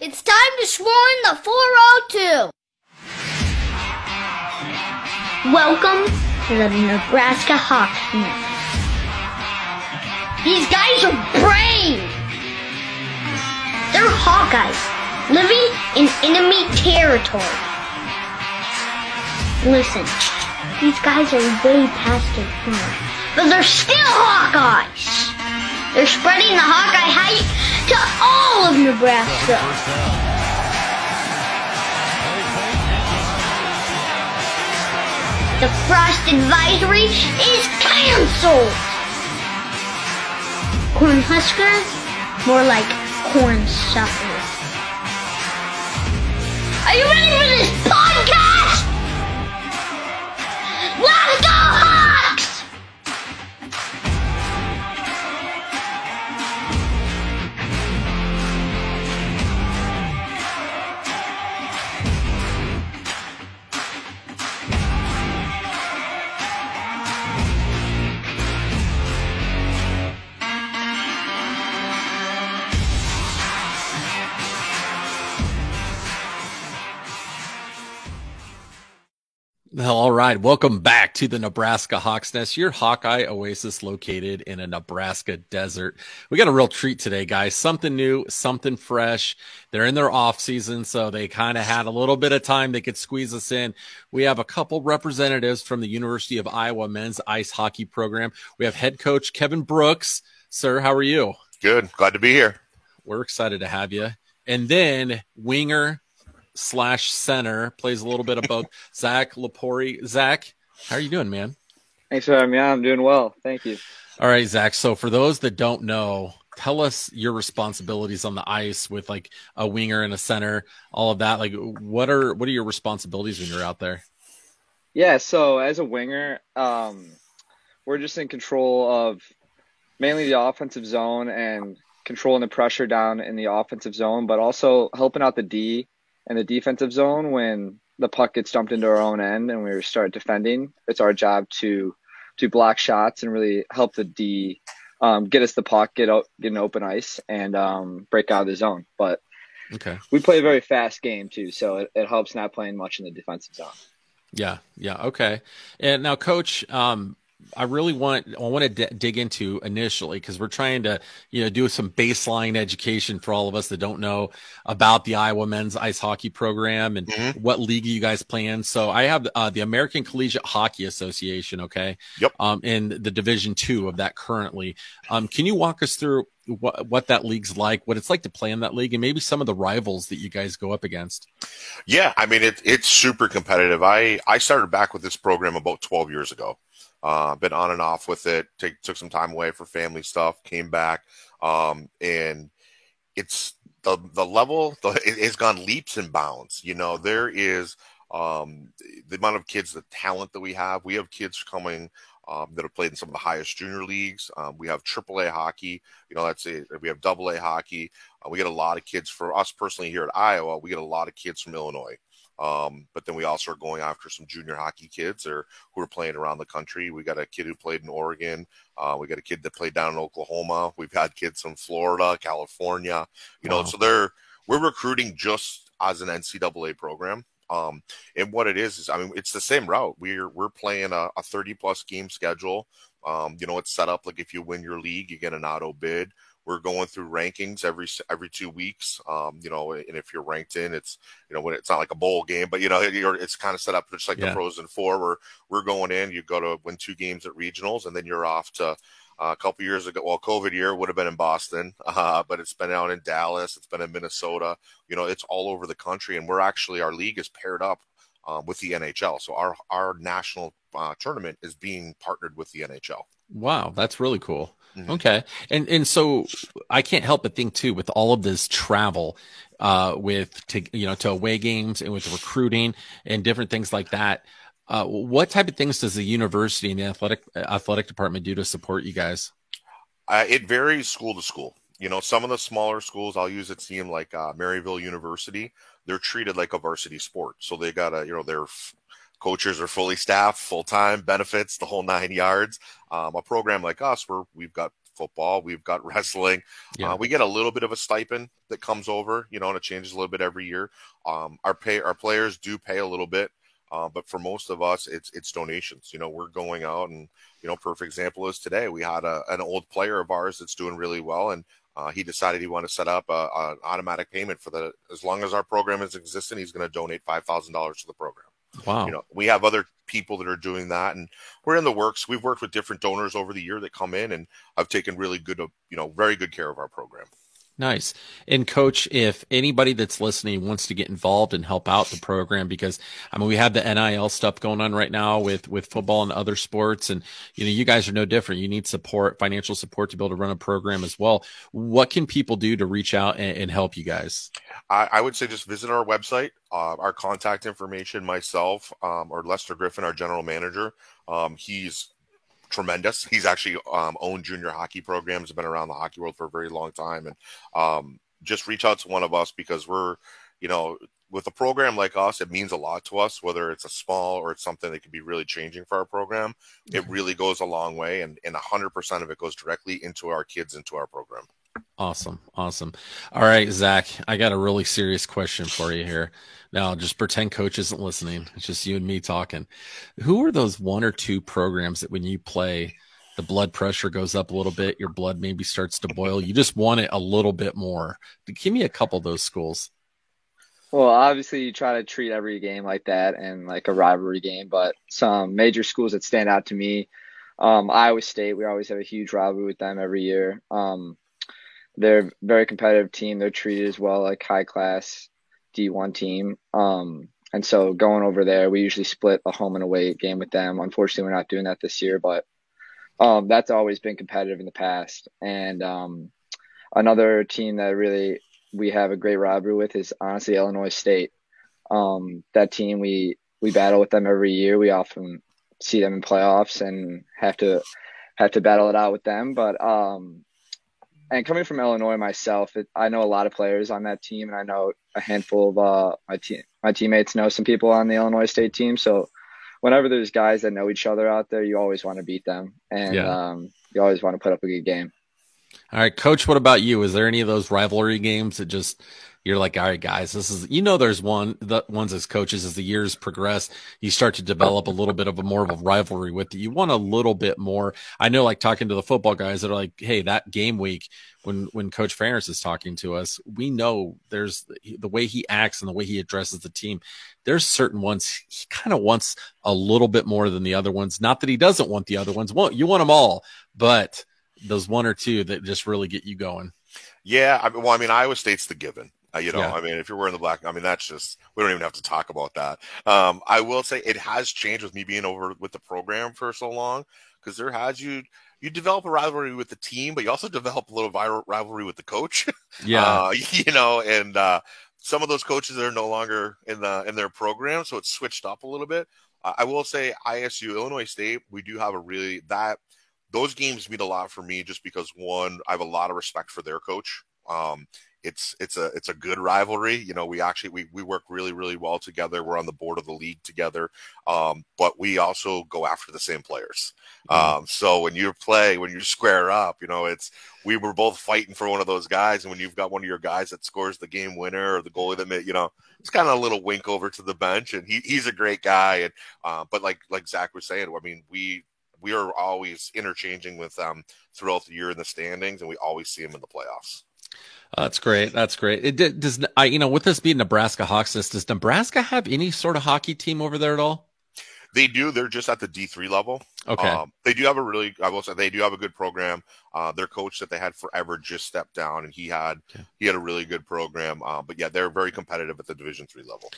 It's time to swarm the 402. Welcome to the Nebraska Hawks. These guys are brave. They're Hawkeyes living in enemy territory. Listen, these guys are way past their prime, but they're still Hawkeyes. They're spreading the Hawkeye hype to all of Nebraska. The frost advisory is canceled. Cornhuskers? More like corn suckers. Are you ready right. Welcome back to the Nebraska Hawks Nest, your Hawkeye oasis located in a Nebraska desert. We got a real treat today, guys. Something new, something fresh. They're in their off season, so they kind of had a little bit of time they could squeeze us in. We have a couple representatives from the University of Iowa men's ice hockey program. We have head coach Kevin Brooks. Sir, how are you? Good. Glad to be here. We're excited to have you. And then winger slash center plays a little bit of both. Zach Lapori. Zach, how are you doing, man? Thanks for having me on. I'm doing well. Thank you. All right, Zach. So for those that don't know, tell us your responsibilities on the ice with like a winger and a center, all of that. Like what are what are your responsibilities when you're out there? Yeah, so as a winger, um, we're just in control of mainly the offensive zone and controlling the pressure down in the offensive zone, but also helping out the D and the defensive zone when the puck gets dumped into our own end and we start defending. It's our job to to block shots and really help the D um, get us the puck, get out, get an open ice, and um, break out of the zone. But Okay. we play a very fast game too, so it, it helps not playing much in the defensive zone. Yeah, yeah, okay. And now, Coach, um, I really want I want to d- dig into initially because we're trying to you know do some baseline education for all of us that don't know about the Iowa men's ice hockey program and Mhm. what league you guys play in. So I have uh, the American Collegiate Hockey Association, okay, Yep. um, in the Division Two of that currently. Um, can you walk us through what what that league's like, what it's like to play in that league, and maybe some of the rivals that you guys go up against? Yeah, I mean it, it's super competitive. I I started back with this program about 12 years ago. Uh, been on and off with it. Take, took some time away for family stuff. Came back, um, and it's the the level. The, it, it's gone leaps and bounds. You know, there is um, the amount of kids, the talent that we have. We have kids coming um, that have played in some of the highest junior leagues. Um, we have AAA hockey. You know, that's it. We have AA hockey. Uh, we get a lot of kids for us personally here at Iowa. We get a lot of kids from Illinois. Um, but then we also are going after some junior hockey kids or who are playing around the country. We got a kid who played in Oregon. Uh, we got a kid that played down in Oklahoma. We've had kids from Florida, California. You know, so they're we're recruiting just as an NCAA program. Um, and what it is is, I mean, it's the same route. We're we're playing a, a 30 plus game schedule. Um, you know, it's set up like if you win your league, you get an auto bid. We're going through rankings every every two weeks. Um, you know, and if you're ranked in, it's you know when it's not like a bowl game, but you know you're, it's kind of set up just like Yeah. the Frozen Four, where we're going in. You go to win two games at regionals, and then you're off to uh, a couple years ago. Well, COVID year would have been in Boston, uh, but it's been out in Dallas. It's been in Minnesota. You know, it's all over the country, and we're actually our league is paired up um, with the NHL. So our our national uh, tournament is being partnered with the NHL. Wow, that's really cool. Mhm. Okay. And and so I can't help but think too with all of this travel uh with to you know to away games and with recruiting and different things like that. Uh what type of things does the university and the athletic athletic department do to support you guys? Uh, it varies school to school. You know, some of the smaller schools, I'll use a team like uh, Maryville University. They're treated like a varsity sport, so they got a you know their f- coaches are fully staffed, full time, benefits, the whole nine yards. Um, a program like us, where we've got football. We've got wrestling. Yeah. Uh, we get a little bit of a stipend that comes over, you know, and it changes a little bit every year. Um, our pay, our players do pay a little bit, uh, but for most of us, it's it's donations. You know, we're going out and you know, perfect example is today we had a, an old player of ours that's doing really well, and uh, he decided he wanted to set up an automatic payment for the as long as our program is existing, he's going to donate five thousand dollars to the program. Wow. You know, we have other people that are doing that, and we're in the works. We've worked with different donors over the year that come in, and I've taken really good, uh, you know, very good care of our program. Nice. And coach, if anybody that's listening wants to get involved and help out the program, because I mean, we have the NIL stuff going on right now with, with football and other sports. And, you know, you guys are no different. You need support, financial support to be able to run a program as well. What can people do to reach out and, and help you guys? I, I, would say just visit our website, uh, our contact information, myself, um, or Lester Griffin, our general manager. Um, he's tremendous. He's actually um, owned junior hockey programs, been around the hockey world for a very long time, and um, just reach out to one of us because we're, you know, with a program like us, it means a lot to us. Whether it's a small or it's something that could be really changing for our program, it really goes a long way, and and hundred percent of it goes directly into our kids, into our program. Awesome. Awesome. All right, Zach, I got a really serious question for you here. Now, just pretend coach isn't listening. It's just you and me talking. Who are those one or two programs that when you play, the blood pressure goes up a little bit, your blood maybe starts to boil, you just want it a little bit more? Give me a couple of those schools. Well, obviously, you try to treat every game like that and like a rivalry game, but some major schools that stand out to me, um, Iowa State, we always have a huge rivalry with them every year. Um, they're a very competitive team. They're treated as well like high class D1 team. Um, and so going over there, we usually split a home and away game with them. Unfortunately, we're not doing that this year, but um, that's always been competitive in the past. And um, another team that really we have a great rivalry with is honestly Illinois State. Um, that team we we battle with them every year. We often see them in playoffs and have to have to battle it out with them. But um, and coming from Illinois myself, it, I know a lot of players on that team, and I know a handful of uh, my team my teammates know some people on the Illinois State team. So whenever there's guys that know each other out there, you always want to beat them, and yeah. um, you always want to put up a good game. All right, coach. What about you? Is there any of those rivalry games that just you're like, all right, guys, this is, you know, there's one, the ones as coaches, as the years progress, you start to develop a little bit of a more of a rivalry with it. You want a little bit more. I know, like talking to the football guys that are like, hey, that game week, when, when Coach Ferentz is talking to us, we know there's the way he acts and the way he addresses the team. There's certain ones he kind of wants a little bit more than the other ones. Not that he doesn't want the other ones. Well, you want them all, but those one or two that just really get you going. Yeah, well, I mean, Iowa State's the given. Uh, you know, yeah. I mean, if you're wearing the black, I mean, that's just we don't even have to talk about that. Um, I will say it has changed with me being over with the program for so long because there has you you develop a rivalry with the team, but you also develop a little viral rivalry with the coach. Yeah, uh, you know, and uh, some of those coaches are no longer in the in their program, so it's switched up a little bit. I will say ISU, Illinois State, we do have a really that those games mean a lot for me just because one, I have a lot of respect for their coach. Um, it's it's a it's a good rivalry. You know, we actually we we work really really well together. We're on the board of the league together, um, but we also go after the same players. Mm-hmm. Um, so when you play, when you square up, you know, it's we were both fighting for one of those guys, and when you've got one of your guys that scores the game winner or the goalie that made, you know, it's kind of a little wink over to the bench, and he, he's a great guy. And uh, but like like Zach was saying, I mean, we we are always interchanging with them throughout the year in the standings, and we always see them in the playoffs. That's great. That's great. It does. I you know with this being Nebraska Hawks, does Nebraska have any sort of hockey team over there at all? They do. They're just at the D three level. Okay. Um, they do have a really. I will say they do have a good program. Uh, their coach that they had forever just stepped down, and he had okay. he had a really good program. Uh, but yeah, they're very competitive at the Division three level.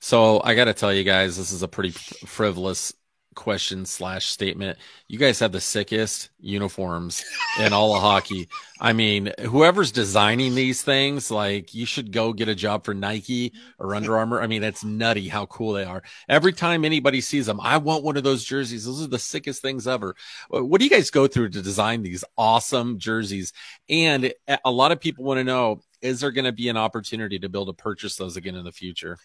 So I got to tell you guys, this is a pretty frivolous question slash statement. You guys have the sickest uniforms in all of hockey. I mean, whoever's designing these things, like you should go get a job for Nike or Under Armour. I mean, it's nutty how cool they are. Every time anybody sees them, I want one of those jerseys. Those are the sickest things ever. What do you guys go through to design these awesome jerseys? And eh, a lot of people want to know, is there going to be an opportunity to be able to purchase those again in the future?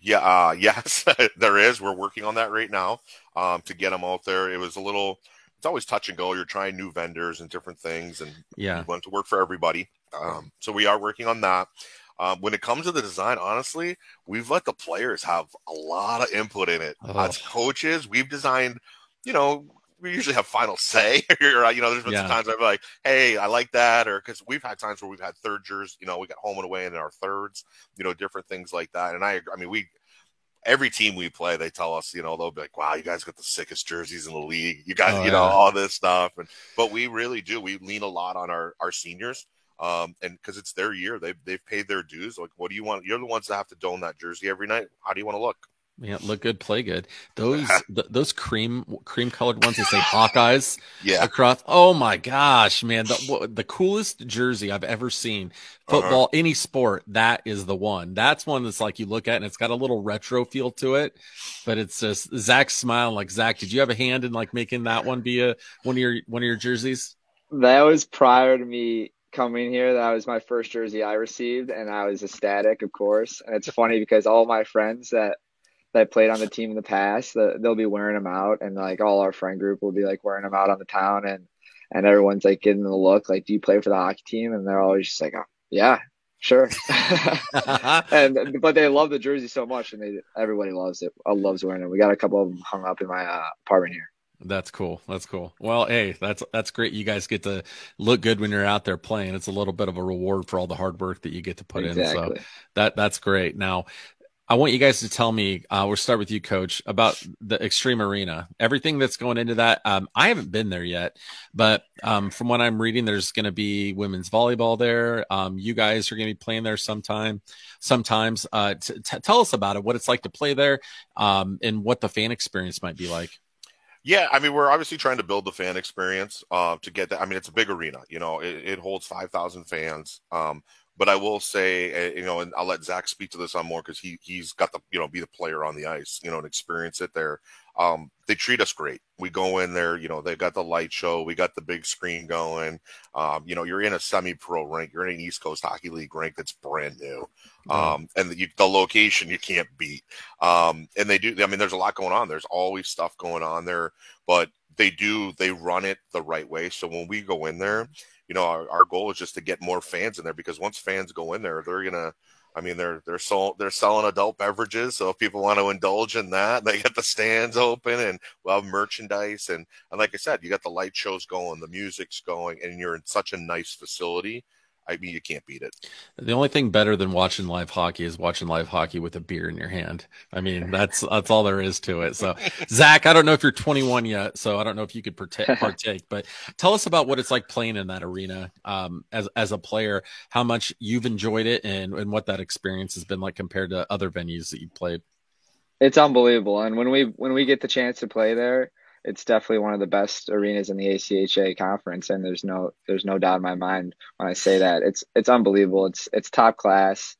Yeah, uh, yes, there is. We're working on that right now um, to get them out there. It was a little it's always touch and go. You're trying new vendors and different things, and yeah, want to work for everybody. Um, so we are working on that. Um, when it comes to the design, honestly, we've let the players have a lot of input in it. Oh. As coaches, we've designed, you know, we usually have final say. you know, there's been yeah. some times I'm like, hey, I like that, or because we've had times where we've had third jerseys, you know, we got home and away in our thirds, you know, different things like that. And I, I mean, we every team we play, they tell us, you know, they'll be like, "Wow, you guys got the sickest jerseys in the league. You guys, oh, you know, yeah. all this stuff." And but we really do. We lean a lot on our our seniors, um, and because it's their year, they've they've paid their dues. Like, what do you want? You're the ones that have to don that jersey every night. How do you want to look? Yeah, look good, play good. Those th- those cream cream colored ones that say Hawkeyes yeah. across. Oh my gosh, man, the the coolest jersey I've ever seen. Uh-huh. Football, uh-huh. any sport, that is the one. That's one that's like you look at and it's got a little retro feel to it, but it's just Zach smiling. Like Zach, did you have a hand in like making that one be a one of your one of your jerseys? That was prior to me coming here. That was my first jersey I received, and I was ecstatic, of course. And it's funny because all my friends that that played on the team in the past, that they'll be wearing them out, and like all our friend group will be like wearing them out on the town, and and everyone's like getting the look, like, do you play for the hockey team? And they're always just like, oh, yeah, sure. and but they love the jersey so much, and they everybody loves it. I loves wearing it. We got a couple of them hung up in my uh, apartment here. That's cool. That's cool. Well, hey, that's that's great. You guys get to look good when you're out there playing. It's a little bit of a reward for all the hard work that you get to put exactly. in. So that that's great. Now, I want you guys to tell me. Uh, we'll start with you, Coach, about the Xtream Arena. Everything that's going into that. Um, I haven't been there yet, but um, from what I'm reading, there's going to be women's volleyball there. Um, you guys are going to be playing there sometime. Sometimes, uh, t- t- tell us about it. What it's like to play there, um, and what the fan experience might be like. Yeah, I mean, we're obviously trying to build the fan experience uh, to get that. I mean, it's a big arena. You know, it, it holds five thousand fans. Um, but I will say, eh, you know, and I'll let Zach speak to this on more because he he's got the you know be the player on the ice, you know, and experience it there. Um, they treat us great. We go in there, you know, they got the light show, we got the big screen going. Um, you know, you're in a semi-pro rink, you're in an East Coast Hockey League rink that's brand new, um, and the, the, location you can't beat. Um, and they do. I mean, there's a lot going on. There's always stuff going on there, but they do they run it the right way. So when we go in there you know, our, our goal is just to get more fans in there because once fans go in there, they're gonna. I mean, they're they're so they're selling adult beverages, so if people want to indulge in that, they get the stands open and we'll have merchandise and and like I said, you got the light shows going, the music's going, and you're in such a nice facility I mean, you can't beat it. The only thing better than watching live hockey is watching live hockey with a beer in your hand. I mean, that's that's all there is to it. So, Zach, I don't know if you're 21 yet, so I don't know if you could partake, partake but tell us about what it's like playing in that arena um, as as a player. How much you've enjoyed it, and and what that experience has been like compared to other venues that you played. It's unbelievable, and when we when we get the chance to play there, it's definitely one of the best arenas in the ACHA conference, and there's no there's no doubt in my mind when I say that. It's it's unbelievable. It's it's top class.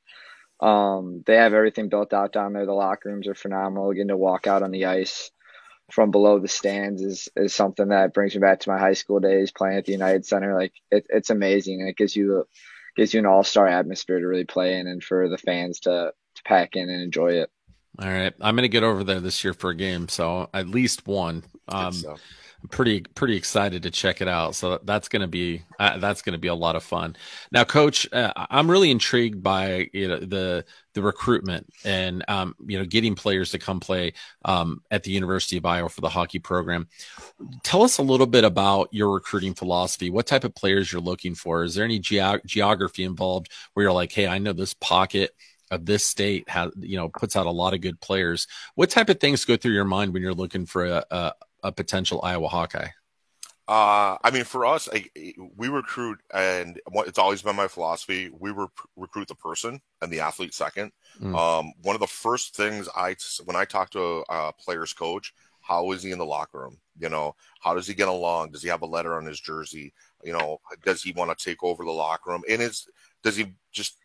Um, they have everything built out down there. The locker rooms are phenomenal. Getting to walk out on the ice from below the stands is is something that brings me back to my high school days playing at the United Center. Like it, it's amazing, and it gives you gives you an all star atmosphere to really play in, and for the fans to to pack in and enjoy it. All right, I'm going to get over there this year for a game, so at least one. Um, so. I'm pretty pretty excited to check it out. So that's going to be uh, that's going to be a lot of fun. Now, Coach, uh, I'm really intrigued by you know, the the recruitment and um, you know getting players to come play um, at the University of Iowa for the hockey program. Tell us a little bit about your recruiting philosophy. What type of players you're looking for? Is there any ge- geography involved where you're like, hey, I know this pocket of this state has you know puts out a lot of good players. What type of things go through your mind when you're looking for a, a, a potential Iowa Hawkeye? Uh, I mean, for us, I, we recruit, and it's always been my philosophy. We re- recruit the person and the athlete second. Mm. Um, one of the first things I, when I talk to a, a player's coach, how is he in the locker room? You know, how does he get along? Does he have a letter on his jersey? You know, does he want to take over the locker room? And is does he just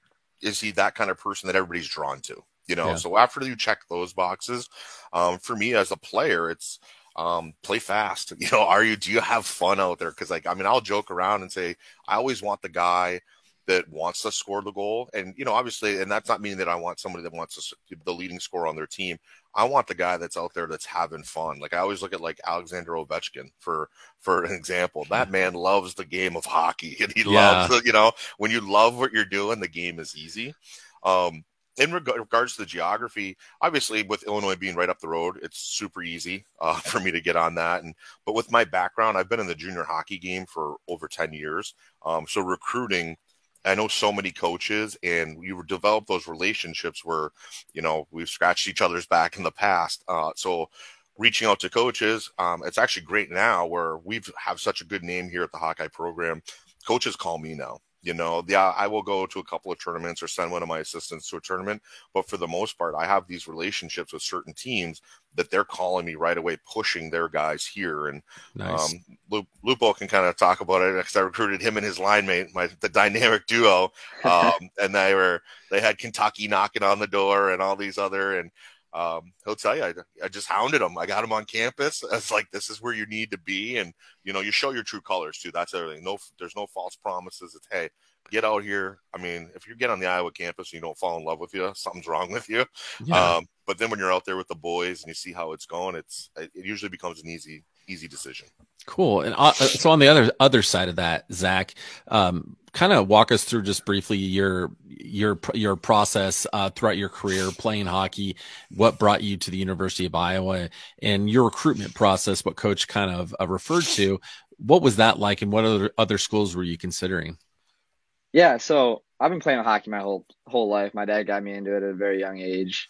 is he that kind of person that everybody's drawn to? You know, yeah. so after you check those boxes, um, for me as a player, it's um, play fast. You know, are you? Do you have fun out there? Because like, I mean, I'll joke around and say I always want the guy that wants to score the goal. And, you know, obviously, and that's not meaning that I want somebody that wants to, the leading scorer on their team. I want the guy that's out there that's having fun. Like I always look at like Alexander Ovechkin for for an example. That man loves the game of hockey, and he yeah. loves, you know, when you love what you're doing, the game is easy. Um, in regards to the geography, obviously with Illinois being right up the road, it's super easy uh, for me to get on that. And but with my background, I've been in the junior hockey game for over ten years. Um, so recruiting, I know so many coaches, and we develop those relationships where, you know, we've scratched each other's back in the past. Uh, so reaching out to coaches, um, it's actually great now where we've have such a good name here at the Hawkeye program. Coaches call me now you know, yeah, I will go to a couple of tournaments or send one of my assistants to a tournament, but for the most part, I have these relationships with certain teams that they're calling me right away, pushing their guys here. And nice. um, Lupo can kind of talk about it because I recruited him and his line mate, my the dynamic duo, um, and they were they had Kentucky knocking on the door and all these other and um, he'll tell you, I, I, just hounded him. I got him on campus. It's like, this is where you need to be. And, you know, you show your true colors too. That's everything. No, there's no false promises. It's, Hey, get out here. I mean, if you get on the Iowa campus and you don't fall in love with you, something's wrong with you. Yeah. Um, but then when you're out there with the boys and you see how it's going, it's, it usually becomes an easy, easy decision. Cool. And uh, so on the other, other side of that, Zach, um, kind of walk us through just briefly your your your process uh, throughout your career playing hockey, what brought you to the University of Iowa, and your recruitment process. What coach kind of uh, referred to. What was that like, and what other other schools were you considering? Yeah, so I've been playing hockey my whole whole life. My dad got me into it at a very young age,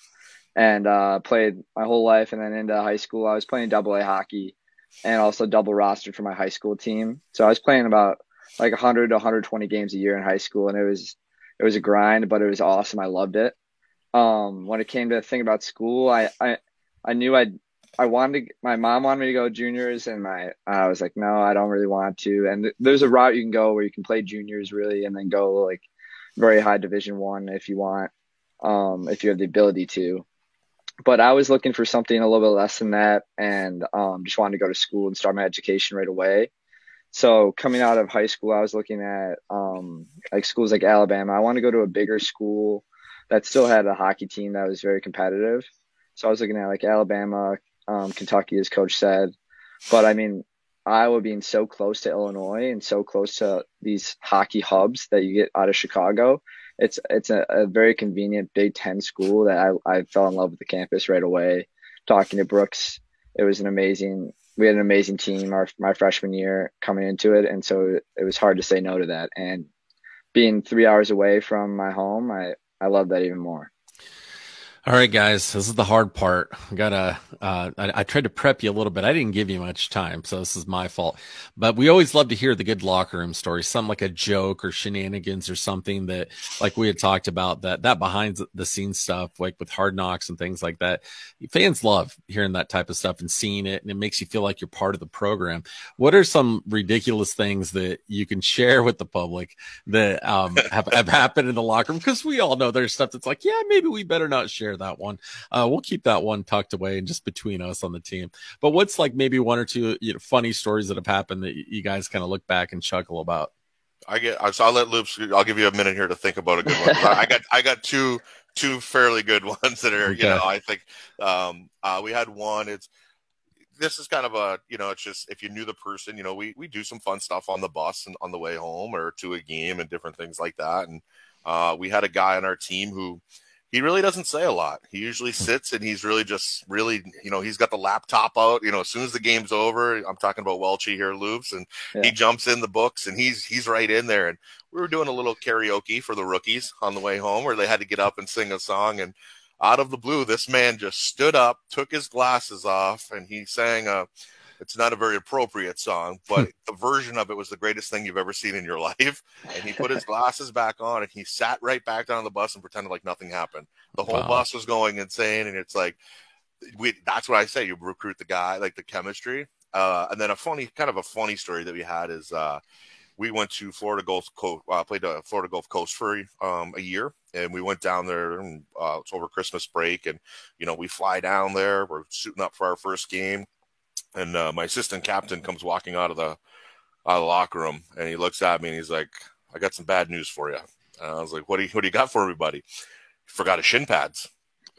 and uh, played my whole life. And then into high school, I was playing double A hockey, and also double rostered for my high school team. So I was playing about like 100 to 120 games a year in high school, and it was it was a grind, but it was awesome. I loved it. Um, when it came to think about school, I I, I knew I I wanted to, my mom wanted me to go juniors, and my I was like, no, I don't really want to. And th- there's a route you can go where you can play juniors really, and then go like very high Division One if you want, um, if you have the ability to. But I was looking for something a little bit less than that, and um, just wanted to go to school and start my education right away. So coming out of high school, I was looking at um, like schools like Alabama. I wanted to go to a bigger school that still had a hockey team that was very competitive. So I was looking at like Alabama, um, Kentucky, as coach said. But I mean, Iowa being so close to Illinois and so close to these hockey hubs that you get out of Chicago, it's it's a, a very convenient Big Ten school that I, I fell in love with the campus right away. Talking to Brooks, it was an amazing we had an amazing team our my freshman year coming into it, and so it was hard to say no to that. And being three hours away from my home, I I love that even more. All right, guys, this is the hard part. I gotta, uh, I, I, tried to prep you a little bit. I didn't give you much time, so this is my fault. But we always love to hear the good locker room stories, something like a joke or shenanigans or something that, like we had talked about, that that behind the scenes stuff, like with hard knocks and things like that. Fans love hearing that type of stuff and seeing it, and it makes you feel like you're part of the program. What are some ridiculous things that you can share with the public that um, have, have happened in the locker room? Because we all know there's stuff that's like, yeah, maybe we better not share share that one. Uh, we'll keep that one tucked away and just between us on the team. But what's like maybe one or two you know, funny stories that have happened that you guys kind of look back and chuckle about? I get. So I'll let Loops. I'll give you a minute here to think about a good one. I got. I got two two fairly good ones that are. Okay. You know, I think um, uh, we had one. It's this is kind of a you know it's just if you knew the person you know we we do some fun stuff on the bus and on the way home or to a game and different things like that and uh, we had a guy on our team who he really doesn't say a lot. He usually hmm. sits and he's really just really, you know, he's got the laptop out. You know, as soon as the game's over, I'm talking about Welchie here, loops, and yeah. he jumps in the books and he's he's right in there. And we were doing a little karaoke for the rookies on the way home, where they had to get up and sing a song. And out of the blue, this man just stood up, took his glasses off, and he sang a it's not a very appropriate song, but the version of it was the greatest thing you've ever seen in your life. And he put his glasses back on and he sat right back down on the bus and pretended like nothing happened. The whole wow. bus was going insane. And it's like, we, that's what I say. You recruit the guy, like the chemistry. Uh, and then a funny, kind of a funny story that we had is, uh, we went to Florida Gulf Coast, uh, played the Florida Gulf Coast for um, a year, and we went down there and uh, it's over Christmas break, and you know we fly down there. We're suiting up for our first game, and uh, my assistant captain comes walking out of the out of the locker room, and he looks at me and he's like, I got some bad news for you. And I was like, what do you, what do you got for everybody? Forgot his shin pads.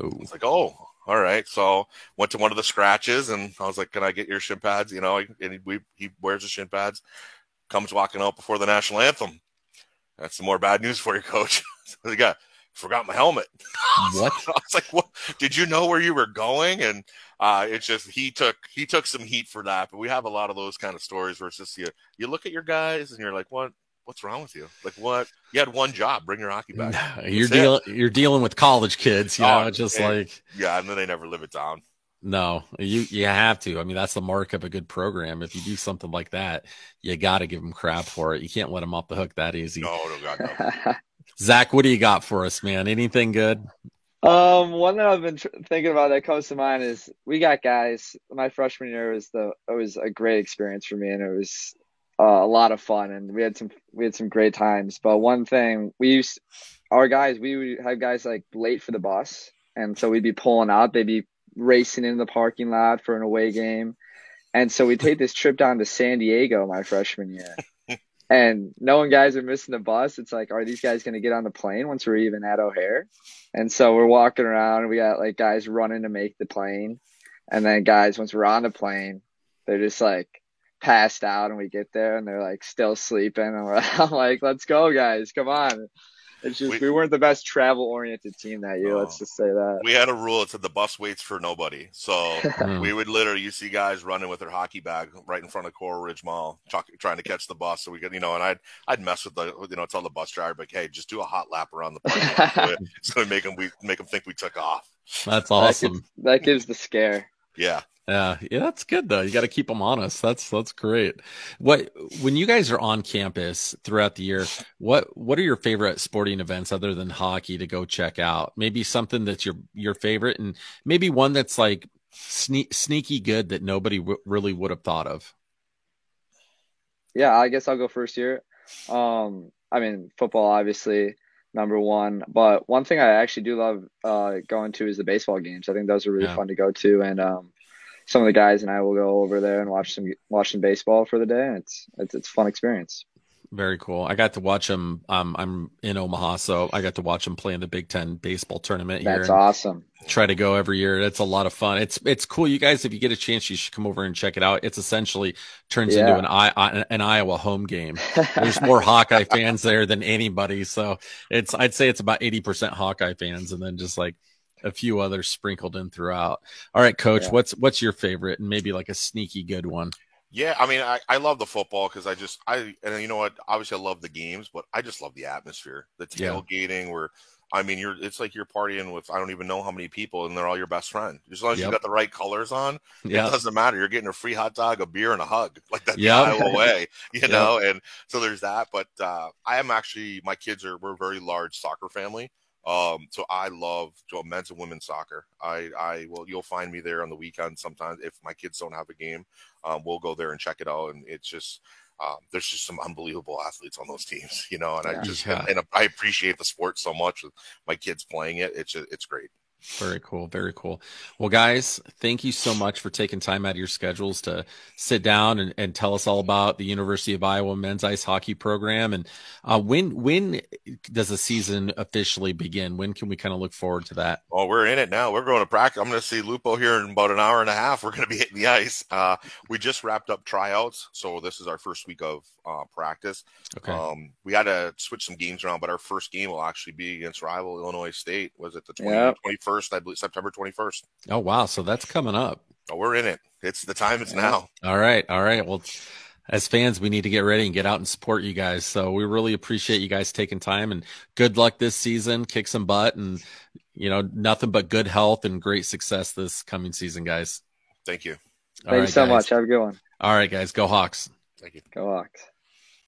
Ooh. It's like, oh, all right. So went to one of the scratches and I was like, can I get your shin pads? You know, and he, we, he wears the shin pads, comes walking out before the national anthem. That's some more bad news for you, coach. so he got, forgot my helmet. What? I was like, what? Did you know where you were going? And uh, it's just, he took, he took some heat for that. But we have a lot of those kind of stories where it's just, you, you look at your guys and you're like, what? What's wrong with you? Like what? You had one job. Bring your hockey back. you're dealing you're dealing with college kids, you know, Oh, just man. like Yeah, and then they never live it down. no, you you have to. I mean, that's the mark of a good program. If you do something like that, you got to give them crap for it. You can't let them off the hook that easy. No, no, God, no. Zach, what do you got for us, man? Anything good? Um, one that I've been tr- thinking about that comes to mind is we got guys. My freshman year was the it was a great experience for me, and it was uh, a lot of fun, and we had some we had some great times. But one thing we used, our guys, we would have guys like late for the bus, and so we'd be pulling out. They'd be racing in the parking lot for an away game, and so we take this trip down to San Diego my freshman year. And knowing guys are missing the bus, it's like, are these guys going to get on the plane once we're even at O'Hare? And so we're walking around we got like guys running to make the plane. And then guys, once we're on the plane, they're just like passed out and we get there and they're like still sleeping. And we're, I'm like, let's go guys. Come on. It's just, We- we, weren't the best travel oriented team that year. No. Let's just say that. We had a rule. It said the bus waits for nobody. So we would literally, you see guys running with their hockey bag right in front of Coral Ridge Mall, chuck- trying to catch the bus. So we could, you know, and I'd, I'd mess with the, you know, tell the bus driver, like, hey, just do a hot lap around the park. lot. It's going to make them, we make them think we took off. That's That awesome. gives, that gives the scare. Yeah. Yeah, yeah, that's good though. You got to keep them honest. That's that's great. What when you guys are on campus throughout the year, what what are your favorite sporting events other than hockey to go check out? Maybe something that's your your favorite, and maybe one that's like sne- sneaky good that nobody w- really would have thought of. Yeah, I guess I'll go first here. Um, I mean, football obviously number one, but one thing I actually do love uh, going to is the baseball games. I think those are really Yeah. fun to go to, and um, some of the guys and I will go over there and watch some watch some baseball for the day. And it's it's it's a fun experience. Very cool. I got to watch them. Um, I'm in Omaha, so I got to watch them play in the Big Ten baseball tournament here. That's awesome. try to go every year. It's a lot of fun. It's it's cool. You guys, if you get a chance, you should come over and check it out. It's essentially turns into an I an Iowa home game. There's more Hawkeye fans there than anybody, so it's I'd say it's about eighty percent Hawkeye fans, and then just like a few others sprinkled in throughout. All right, Coach, Yeah. what's what's your favorite and maybe like a sneaky good one? Yeah, I mean, I, I love the football because I just I and you know what? Obviously, I love the games, but I just love the atmosphere, the Yeah. tailgating. Where I mean, you're it's like you're partying with I don't even know how many people, and they're all your best friend. As long as Yep. you got the right colors on, it doesn't matter. You're getting a free hot dog, a beer, and a hug, like that Yep. Iowa way, you Yep. know. And so there's that. But uh, I am actually my kids are we're a very large soccer family. Um, so I love so men's and women's soccer. I, I will, you'll find me there on the weekend sometimes if my kids don't have a game. Um, we'll go there and check it out. And it's just, um, there's just some unbelievable athletes on those teams, you know, and I just, Yeah. and, and I appreciate the sport so much with my kids playing it. It's, just, it's great. Very cool. Very cool. Well, guys, thank you so much for taking time out of your schedules to sit down and, and tell us all about the University of Iowa men's ice hockey program. And uh, when when does the season officially begin? When can we kind of look forward to that? Oh, we're in it now. We're going to practice. I'm going to see Lupo here in about an hour and a half. We're going to be hitting the ice. Uh, we just wrapped up tryouts, so this is our first week of uh, practice. Okay. Um, we had to switch some games around, but our first game will actually be against rival Illinois State. Was it the 20, Yep. 21st? I believe September 21st. oh, wow. So that's coming up. Oh, we're in it. It's the time. It's now. All right. All right. Well, as fans, we need to get ready and get out and support you guys. So we really appreciate you guys taking time and good luck this season. Kick some butt and, you know, nothing but good health and great success this coming season, guys. Thank you. All Thank you so guys. much. Have a good one. All right, guys. Go Hawks. Thank you. Go Hawks.